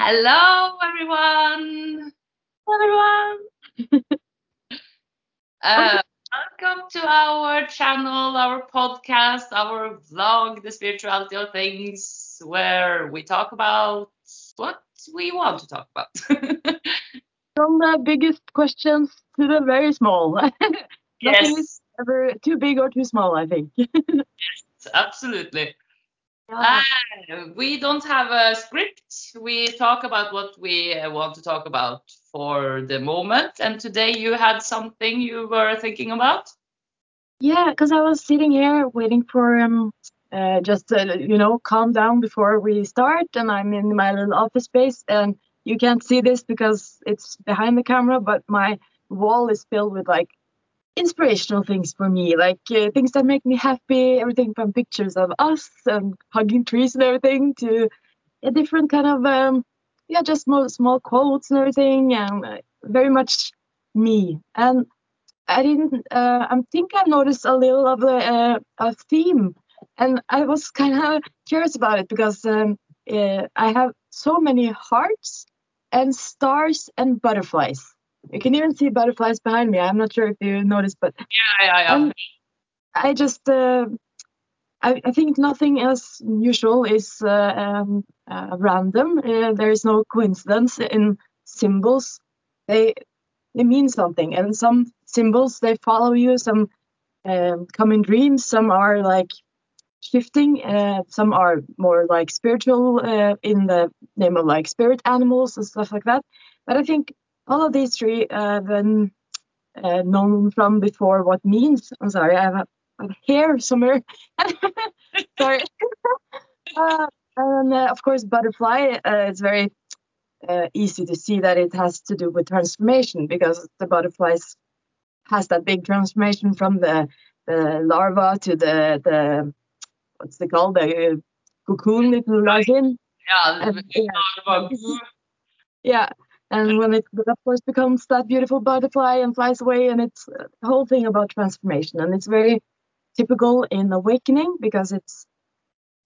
Hello, everyone. everyone. uh, welcome to our channel, our podcast, our vlog, The Spirituality of Things, where we talk about what we want to talk about. From the biggest questions to the very small. Nothing yes. is ever too big or too small, I think. yes, absolutely. Uh, we don't have a script. We talk about what we uh, want to talk about for the moment. And today you had something you were thinking about? Yeah, because I was sitting here waiting for um uh, just uh, you know calm down before we start, and I'm in my little office space, and you can't see this because it's behind the camera, but my wall is filled with like inspirational things for me, like uh, things that make me happy, everything from pictures of us and hugging trees and everything to a different kind of, um, yeah, just small, small quotes and everything, and uh, very much me. And I didn't, uh, I think I noticed a little of a, uh, a theme, and I was kind of curious about it because um, uh, I have so many hearts and stars and butterflies you can even see butterflies behind me. I'm not sure if you noticed, but yeah, yeah, yeah. Um, I just uh, I, I, think nothing as usual is uh, um, uh, random. Uh, there is no coincidence in symbols. They they mean something, and some symbols they follow you. Some um, come in dreams. Some are like shifting. Uh, some are more like spiritual uh, in the name of like spirit animals and stuff like that. But I think all of these three have been uh, known from before what means. I'm sorry, I have a, a hair somewhere. sorry. uh, and uh, of course, butterfly. Uh, it's very uh, easy to see that it has to do with transformation because the butterflies has that big transformation from the, the larva to the the what's it called the uh, cocoon it lies in. Yeah, and, yeah. yeah and when it of course becomes that beautiful butterfly and flies away and it's the whole thing about transformation. And it's very typical in awakening because it's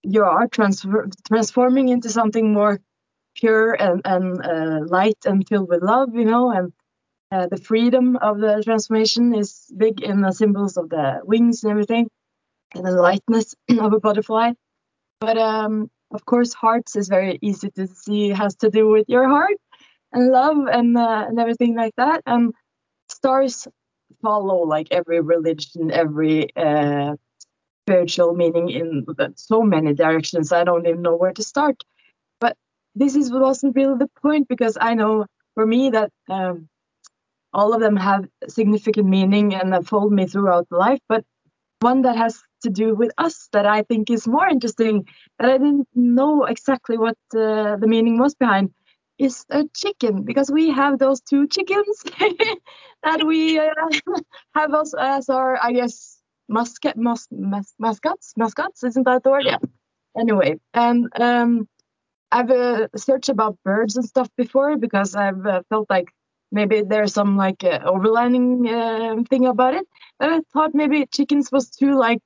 you are transfer, transforming into something more pure and, and uh, light and filled with love you know and uh, the freedom of the transformation is big in the symbols of the wings and everything and the lightness of a butterfly. But um, of course hearts is very easy to see has to do with your heart and love and uh, and everything like that. And stars follow like every religion, every uh, spiritual meaning in so many directions. I don't even know where to start. But this is wasn't really the point because I know for me that um, all of them have significant meaning and have followed me throughout life. But one that has to do with us that I think is more interesting that I didn't know exactly what uh, the meaning was behind is a chicken because we have those two chickens that we uh, have as, as our, I guess, mascot, mas, mas, mascots, mascots, isn't that the word? Yeah. Anyway, and um, I've uh, searched about birds and stuff before because I've uh, felt like maybe there's some like uh, overlining uh, thing about it. But I thought maybe chickens was too like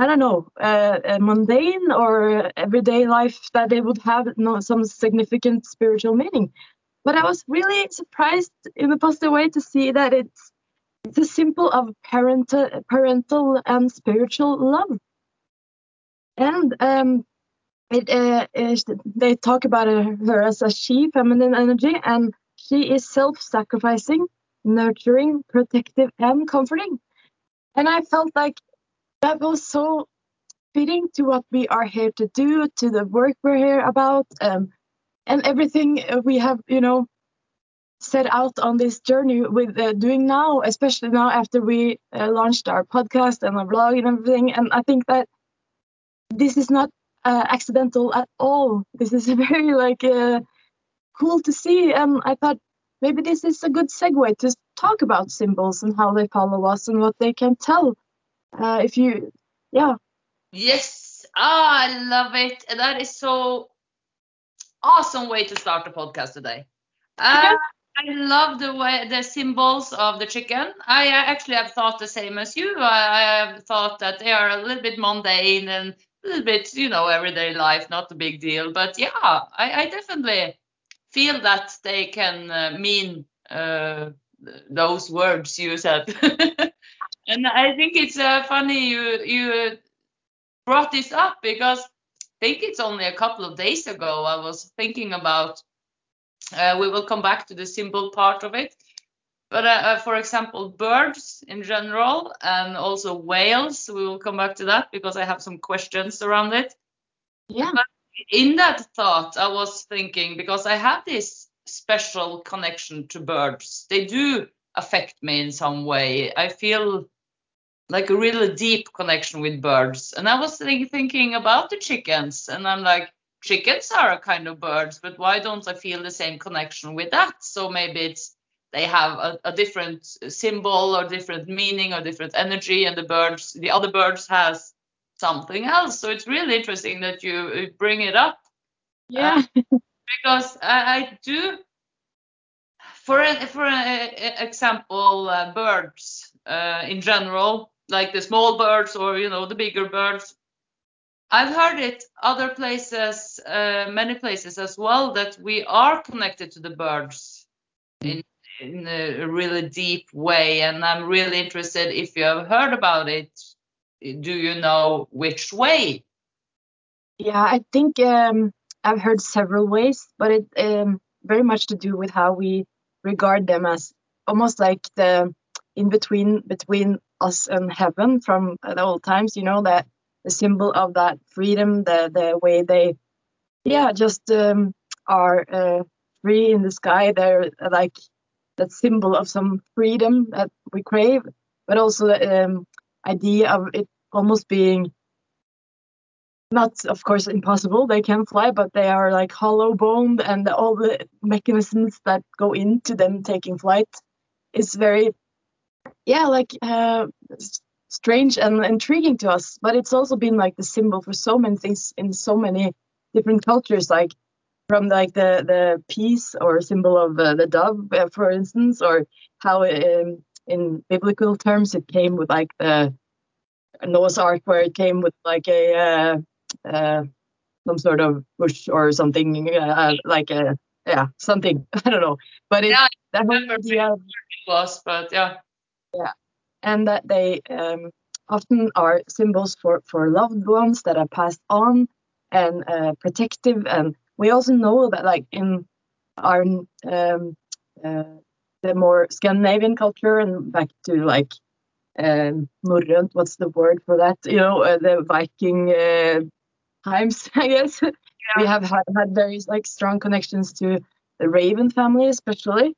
I don't know, uh, mundane or everyday life that they would have no, some significant spiritual meaning. But I was really surprised in a positive way to see that it's it's a symbol of parental, parental and spiritual love. And um, it, uh, they talk about her as a she, feminine energy, and she is self-sacrificing, nurturing, protective, and comforting. And I felt like that was so fitting to what we are here to do, to the work we're here about, um, and everything we have, you know, set out on this journey with uh, doing now, especially now after we uh, launched our podcast and our blog and everything. And I think that this is not uh, accidental at all. This is very like uh, cool to see, and I thought maybe this is a good segue to talk about symbols and how they follow us and what they can tell uh, if you, yeah. Yes, ah, I love it. That is so awesome way to start the podcast today. Uh, I love the way the symbols of the chicken. I actually have thought the same as you. I, I have thought that they are a little bit mundane and a little bit, you know, everyday life, not a big deal. But yeah, I, I definitely feel that they can uh, mean uh, those words you said. and I think it's uh, funny you you brought this up because I think it's only a couple of days ago I was thinking about. Uh, we will come back to the symbol part of it. But uh, uh, for example, birds in general and also whales, we will come back to that because I have some questions around it. Yeah. But in that thought, I was thinking because I have this special connection to birds. They do affect me in some way. I feel like a really deep connection with birds. And I was think, thinking about the chickens, and I'm like, chickens are a kind of birds, but why don't I feel the same connection with that? So maybe it's they have a, a different symbol or different meaning or different energy, and the birds, the other birds, has something else. So it's really interesting that you bring it up. Yeah. Uh, because I, I do for an, for example, uh, birds uh, in general, like the small birds or you know the bigger birds. I've heard it other places, uh, many places as well, that we are connected to the birds in in a really deep way, and I'm really interested if you have heard about it. Do you know which way? Yeah, I think um, I've heard several ways, but it um, very much to do with how we regard them as almost like the in between between us and heaven from the old times. You know that the symbol of that freedom, the the way they, yeah, just um, are uh, free in the sky. They're like that symbol of some freedom that we crave, but also the um, idea of it almost being not of course impossible they can fly but they are like hollow boned and all the mechanisms that go into them taking flight is very yeah like uh, strange and intriguing to us but it's also been like the symbol for so many things in so many different cultures like from like the the peace or symbol of uh, the dove uh, for instance or how um, in biblical terms it came with like the Noah's Ark where it came with like a uh, uh, some sort of bush or something uh, like a yeah something. I don't know, but it yeah, that whole idea it was, but yeah, yeah, and that they um, often are symbols for for loved ones that are passed on and uh, protective, and we also know that like in our um, uh, the more Scandinavian culture and back to like um, norrønt, what's the word for that? You know, uh, the Viking uh, times, I guess. Yeah. We have had, had very like strong connections to the raven family, especially,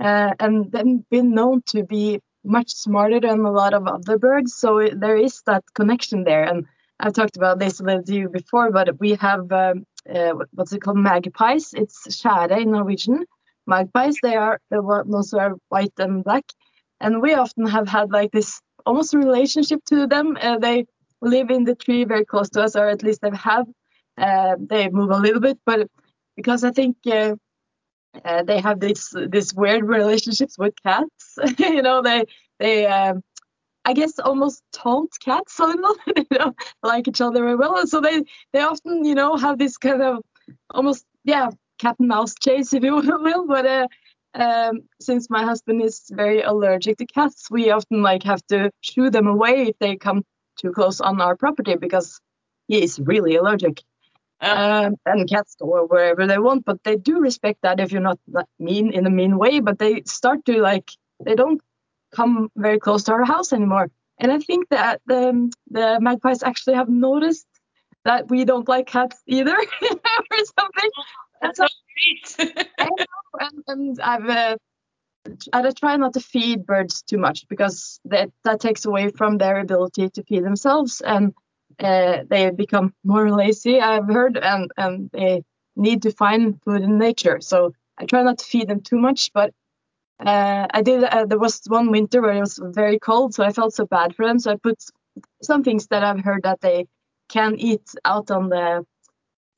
uh, and then been known to be much smarter than a lot of other birds. So there is that connection there. And I've talked about this with you before, but we have um, uh, what's it called, magpies. It's skjære in Norwegian. Magpies, they are the ones who are white and black, and we often have had like this almost relationship to them. Uh, they live in the tree very close to us, or at least they have. Uh, they move a little bit, but because I think uh, they have this this weird relationships with cats. you know, they they um, I guess almost taunt cats a little, you know, like each other well. So they they often you know have this kind of almost yeah cat and mouse chase, if you will. But uh, um, since my husband is very allergic to cats, we often like have to shoo them away if they come too close on our property because he is really allergic. Um, and cats go wherever they want, but they do respect that if you're not mean in a mean way. But they start to like they don't come very close to our house anymore. And I think that the the magpies actually have noticed that we don't like cats either or something. That's so sweet. and, and I've uh, I try not to feed birds too much because that that takes away from their ability to feed themselves and they become more lazy. I've heard and and they need to find food in nature. So I try not to feed them too much, but uh, I did. Uh, there was one winter where it was very cold, so I felt so bad for them. So I put some things that I've heard that they can eat out on the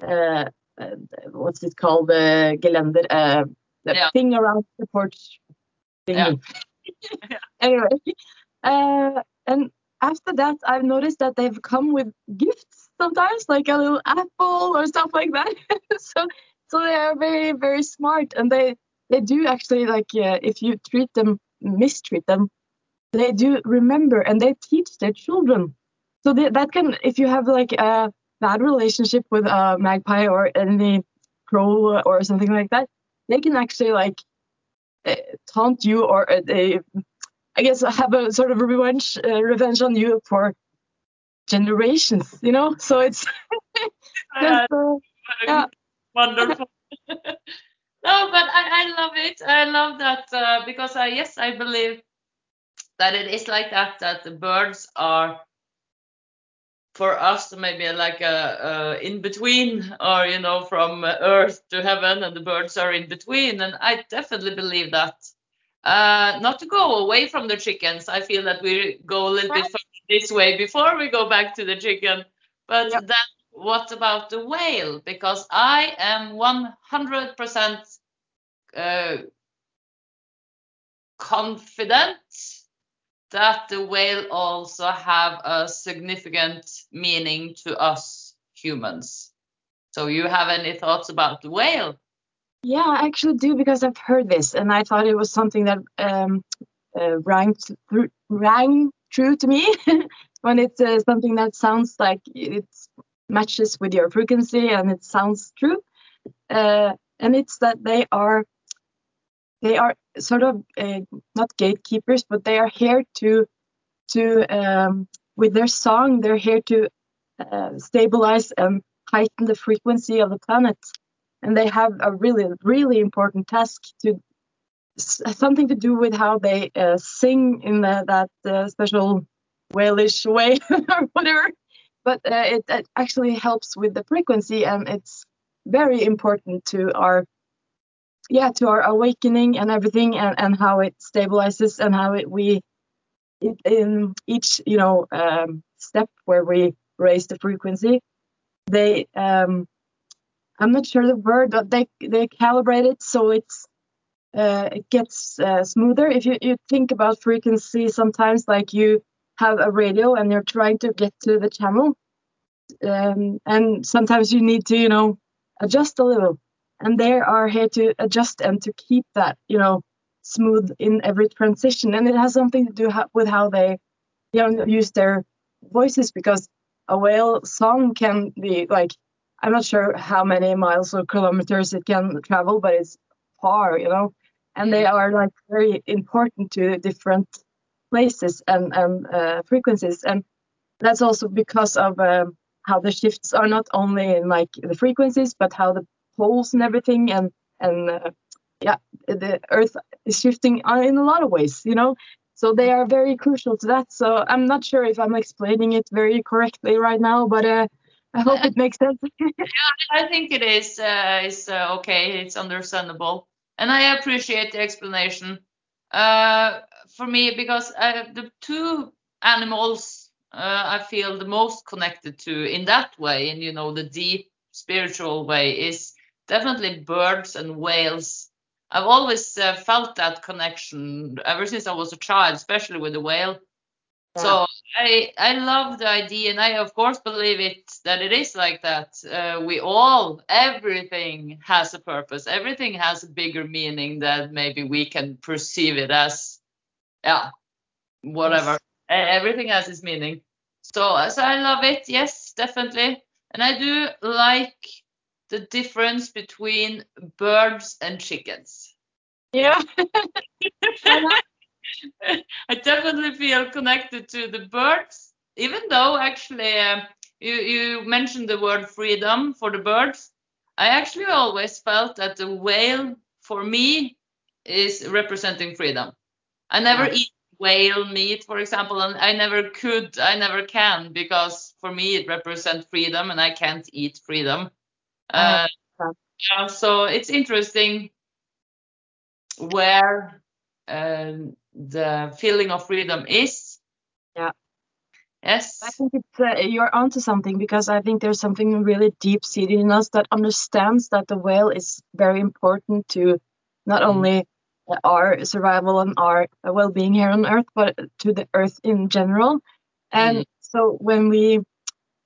uh, uh what's it called the gelender, uh, the yeah. thing around the porch yeah. anyway, uh, and after that, I've noticed that they've come with gifts. sometimes, like a little apple or stuff like that. so so they are very very smart, and they they do actually like if you treat them mistreat them, they do remember and they teach their children. So they, that can if you have like a bad relationship with a magpie or any crow or something like that, they can actually like uh, taunt you or uh, they, I guess I have a sort of revenge uh, revenge on you for generations, you know. So it's just, uh, yeah. wonderful. no, but I, I love it. I love that uh, because I yes I believe that it is like that that the birds are for us maybe like a, a in between or you know from earth to heaven and the birds are in between and i definitely believe that uh, not to go away from the chickens i feel that we go a little bit this way before we go back to the chicken but yep. then what about the whale because i am 100% uh, confident that the whale also have a significant meaning to us humans. So you have any thoughts about the whale? Yeah, I actually do because I've heard this and I thought it was something that um, uh, rang, th- rang true to me when it's uh, something that sounds like it matches with your frequency and it sounds true. Uh, and it's that they are they are sort of uh, not gatekeepers, but they are here to to um, with their song. They're here to uh, stabilize and heighten the frequency of the planet, and they have a really really important task to something to do with how they uh, sing in the, that uh, special whalish way or whatever. But uh, it, it actually helps with the frequency, and it's very important to our yeah to our awakening and everything and, and how it stabilizes and how it we it, in each you know um, step where we raise the frequency they um, i'm not sure the word but they they calibrate it so it's uh, it gets uh, smoother. If you, you think about frequency sometimes like you have a radio and you're trying to get to the channel um, and sometimes you need to you know adjust a little. And they are here to adjust and to keep that you know smooth in every transition. And it has something to do with how they you know, use their voices because a whale song can be like i'm not sure how many miles or kilometers it can travel but it's far you know? And they are like very important to different places and, and uh, frequencies. And that's also because of um, how the shifts are not only in like the frequencies but how the poles and everything and and uh, yeah the earth is shifting in a lot of ways you know? So they are very crucial to that. So i'm not sure if i'm explaining it very correctly right now but uh, i hope it makes sense yeah i think it is uh, is uh, okay it's understandable and i appreciate the explanation uh, for me because uh, the two animals uh, i feel the most connected to in that way in you know the deep spiritual way is definitely birds and whales. I've always uh, felt that connection ever since I was a child, especially with the whale. Yeah. So I I love the idea, and I of course believe it that it is like that. Uh, we all everything has a purpose. Everything has a bigger meaning that maybe we can perceive it as. Yeah, whatever. Yes. Everything has its meaning. So so I love it. Yes, definitely. And I do like the difference between birds and chickens. Yeah. I definitely feel connected to the birds, even though actually uh, you, you mentioned the word freedom for the birds. I actually always felt that the whale for me is representing freedom. I never yeah. eat whale meat, for example, and I never could, I never can, because for me it represents freedom and I can't eat freedom. Uh, yeah, so it's interesting where um, the feeling of freedom is. Yeah. Yes. I think it's uh, you're onto something because I think there's something really deep seated in us that understands that the whale is very important to not mm. only our survival and our well-being here on Earth, but to the Earth in general. And mm. so when we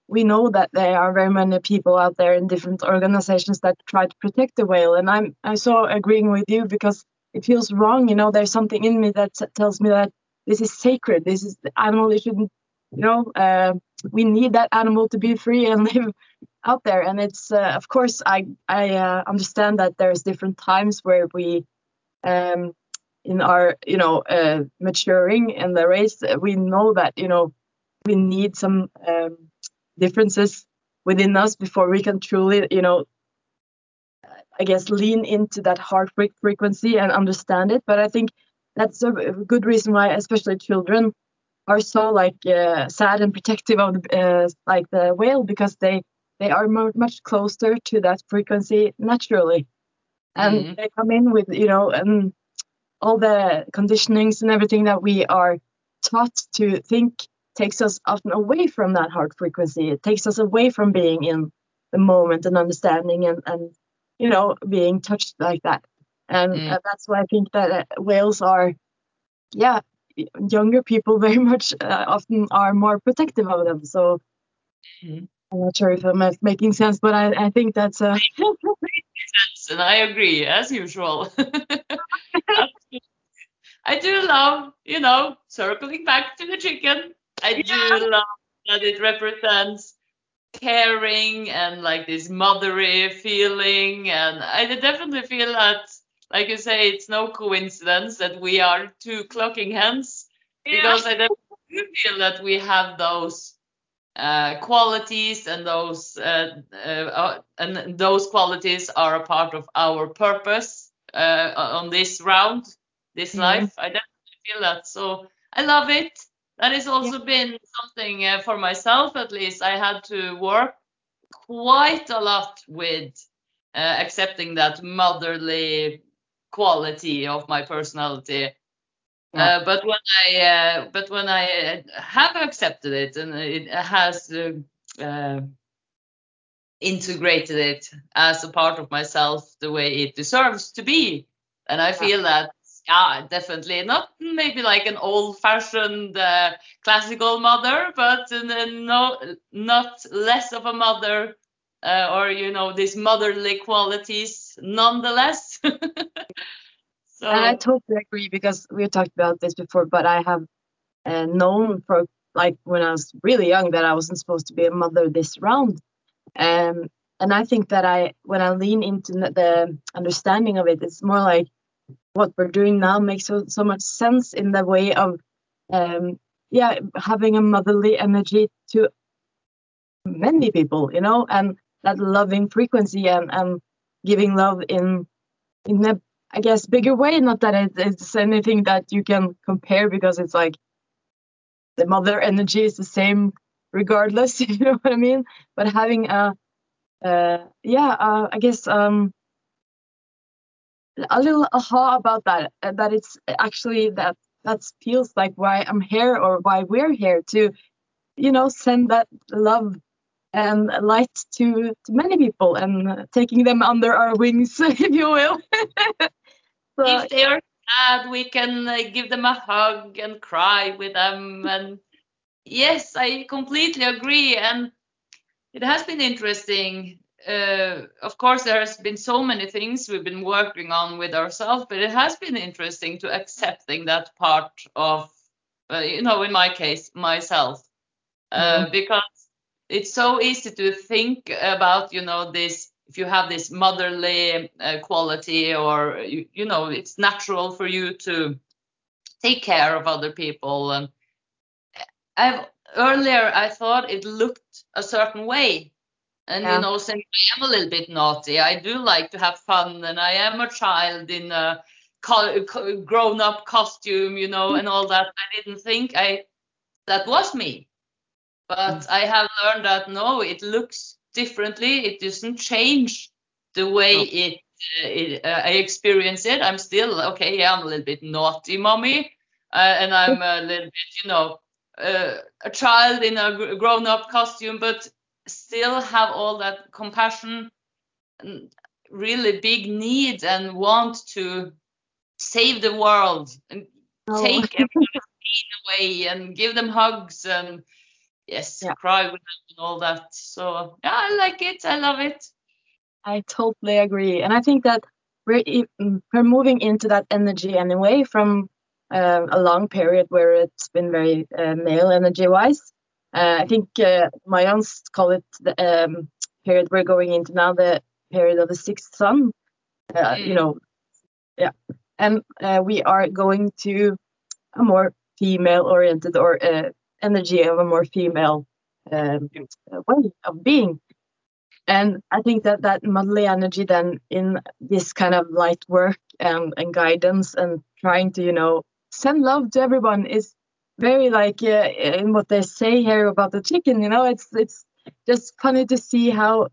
we know that there are very many people out there in different organizations that try to protect the whale, and I'm I'm so agreeing with you because it feels wrong. You know, there's something in me that tells me that this is sacred. This is the animal. It shouldn't. You know, uh, we need that animal to be free and live out there. And it's uh, of course I I uh, understand that there's different times where we um, in our you know uh, maturing in the race we know that you know we need some um, differences within us before we can truly you know I guess lean into that heart frequency and understand it. But I think that's a good reason why, especially children, are so like uh, sad and protective of uh, like the whale because they they are much closer to that frequency naturally, and mm. they come in with you know and all the conditionings and everything that we are taught to think takes us often away from that heart frequency. It takes us away from being in the moment and understanding and and you know, being touched like that. And mm. uh, that's why I think that uh, whales are, yeah, younger people very much uh, often are more protective of them. So mm. I'm not sure if I'm making sense, but I, I think that's uh, and I agree as usual. I do love, you know, circling back to the chicken. I yeah. do love that it represents caring and like this mothery feeling. And I definitely feel that, like you say, it's no coincidence that we are two clocking hens yeah. because I definitely feel that we have those uh, qualities and those uh, uh, uh and those qualities are a part of our purpose uh, on this round, this mm-hmm. life. I definitely feel that. So I love it that has also yeah. been something uh, for myself at least i had to work quite a lot with uh, accepting that motherly quality of my personality yeah. uh, but when i uh, but when i have accepted it and it has uh, uh, integrated it as a part of myself the way it deserves to be and i feel that yeah, definitely not maybe like an old-fashioned uh, classical mother, but no, not less of a mother, uh, or you know, these motherly qualities nonetheless. so and I totally agree because we talked about this before, but I have uh, known for like when I was really young that I wasn't supposed to be a mother this round. Um, and I think that I, when I lean into the understanding of it, it's more like what we're doing now makes so, so much sense in the way of um, yeah having a motherly energy to many people you know and that loving frequency and, and giving love in in a i guess bigger way. Not that it, it's anything that you can compare because it's like the mother energy is the same regardless you know what i mean? But having a uh, yeah uh, i guess um a little aha about that uh, that it's actually that that feels like why I'm here or why we're here to you know send that love and light to, to many people and taking them under our wings if you will. So, if they are sad we can uh, give them a hug and cry with them and yes i completely agree and it has been interesting uh, of course, there has been so many things we've been working on with ourselves, but it has been interesting to accepting that part of, uh, you know, in my case, myself, uh, mm-hmm. because it's so easy to think about, you know, this. If you have this motherly uh, quality, or you, you know, it's natural for you to take care of other people, and I've earlier I thought it looked a certain way and yeah. you know, since I am a little bit naughty, I do like to have fun, and I am a child in a grown-up costume, you know, and all that. I didn't think I that was me, but mm. I have learned that no, it looks differently. It doesn't change the way oh. it, uh, it uh, I experience it. I'm still okay. Yeah, I'm a little bit naughty, mommy, uh, and I'm a little bit, you know, uh, a child in a grown-up costume, but still have all that compassion, and really big need and want to save the world and oh. take everyone's pain away and give them hugs and yes, Yeah. cry with them and all that. So yeah, I like it. I love it. I totally agree, and I think that we're mm, we're moving into that energy anyway from uh, a long period where it's been very uh, male energy wise. Uh, I think uh, Mayans call it the um, period we're going into now, the period of the sixth sun. Uh, You Mm. know, yeah, and uh, we are going to a more female oriented or uh, energy of a more female um, uh, way of being. And I think that that motherly energy then in this kind of light work and, and guidance and trying to, you know, send love to everyone is very like uh, in what they say here about the chicken, you know, it's it's just funny to see how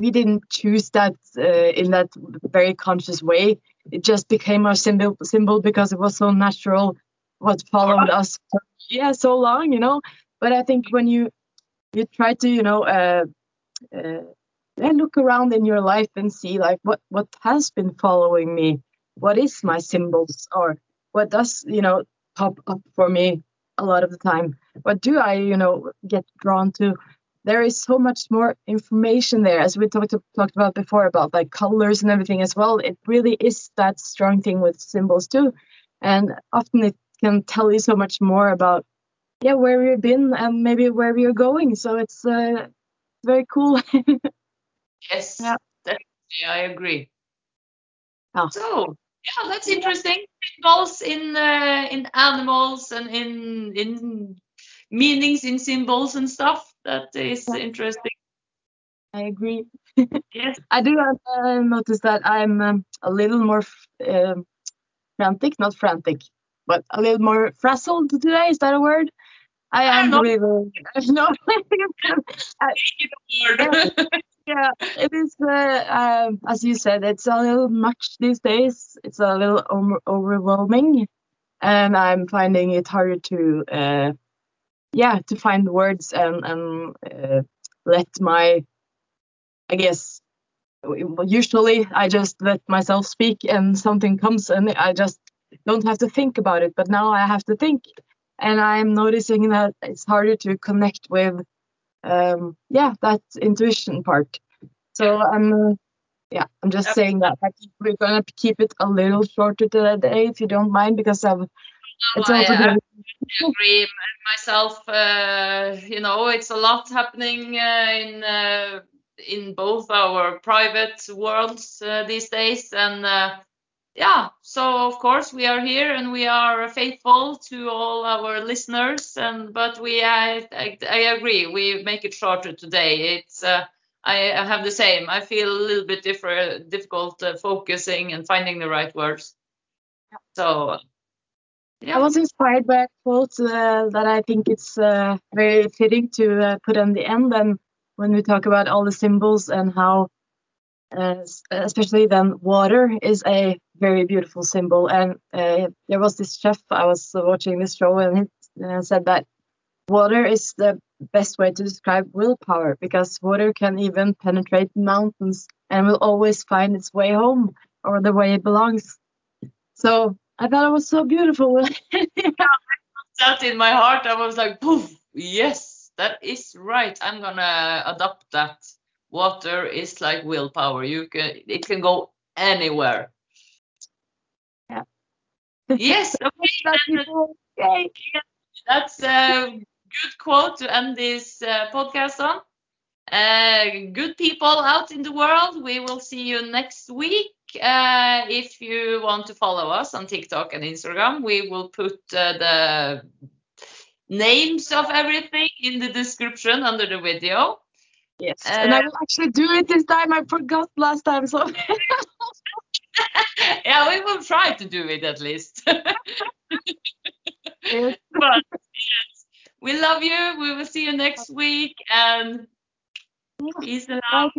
we didn't choose that uh, in that very conscious way. It just became our symbol symbol because it was so natural what followed us for yeah so long, you know. But I think when you you try to you know uh, uh, look around in your life and see like what what has been following me, what is my symbols or what does you know pop up for me a lot of the time. What do I you know get drawn to? There is so much more information there, as we talked talked about before about like colors and everything as well. It really is that strong thing with symbols too, and often it can tell you so much more about yeah where you've been and maybe where you're going. So it's uh, very cool. Yes, Yeah. I agree. Oh. So yeah, that's interesting. Symbols in uh, in animals and in in meanings in symbols and stuff. That is Yeah. interesting. I agree. Yes. I do uh, notice that I'm um, a little more um, frantic, not frantic, but a little more frazzled today. Is that a word? I am don't really no. I- Word. Yeah, it is. Uh, um, as you said, it's a little much these days. It's a little over- overwhelming, and I'm finding it harder to, uh, yeah, to find words and and uh, let my, I guess, usually I just let myself speak and something comes and I just don't have to think about it. But now I have to think, and I'm noticing that it's harder to connect with, um, yeah, that intuition part. So I'm, uh, yeah, I'm just saying that we're gonna keep it a little shorter today, if you don't mind, because I've, it's I- I- agree myself. Uh, you know, it's a lot happening uh, in uh, in both our private worlds uh, these days, and uh, yeah. So of course we are here and we are faithful to all our listeners. And but we, I, I, I agree. We make it shorter today. It's. Uh, I, have the same. I feel a little bit different, difficult uh, focusing and finding the right words. So yeah. I was inspired by a quote uh, that I think it's uh, very fitting to uh, put on the end. And when we talk about all the symbols and how, uh, especially then, water is a very beautiful symbol. And uh, there was this chef I was watching this show, and he uh, said that water is the best way to describe willpower because water can even penetrate mountains and will always find its way home or the way it belongs. So I thought it was so beautiful. that in my heart. I was like, poof, yes, that is right. I'm gonna adopt that. Water is like willpower. You can it can go anywhere. Yes, okay. That's a good quote to end this uh, podcast on. Uh, good people out in the world. We will see you next week. Uh, if you want to follow us on TikTok and Instagram, we will put uh, the names of everything in the description under the video. Yes, and I will actually do it this time. I forgot last time, so yeah, we will try to do it at least. yes. but yes, we love you. We will see you next week and peace and love.